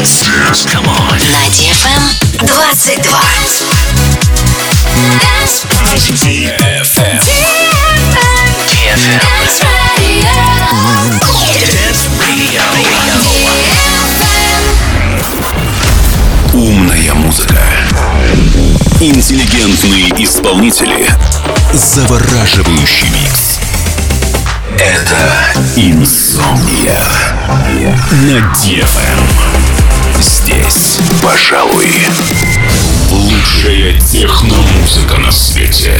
Dance. Come on. На DFM 22. Dance. DFM. DFM. Dance Radio. Dance Radio. Умная музыка. Интеллигентные исполнители. Завораживающий микс. Это Инсомния. На DFM. Здесь, пожалуй, лучшая техномузыка на свете.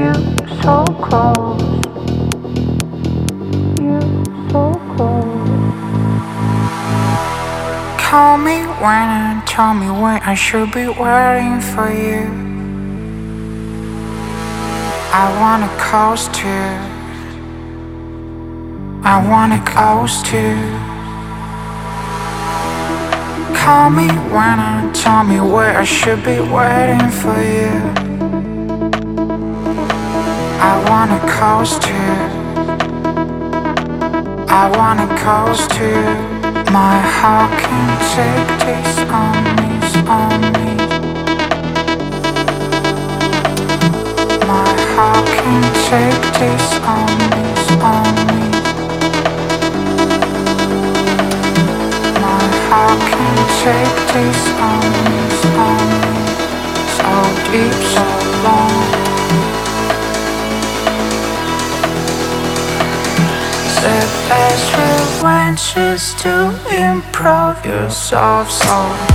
You so close. You so close. Call me when and tell me when I should be waiting for you. I wanna coast you. I wanna coast you. Call me when and tell me where I should be waiting for you. I wanna coast you. I wanna coast you. My heart can take this on me, on me. My heart can take this on me, on me. My heart can take this on me, on me. So deep, so long. The best revenge is to improve yourself so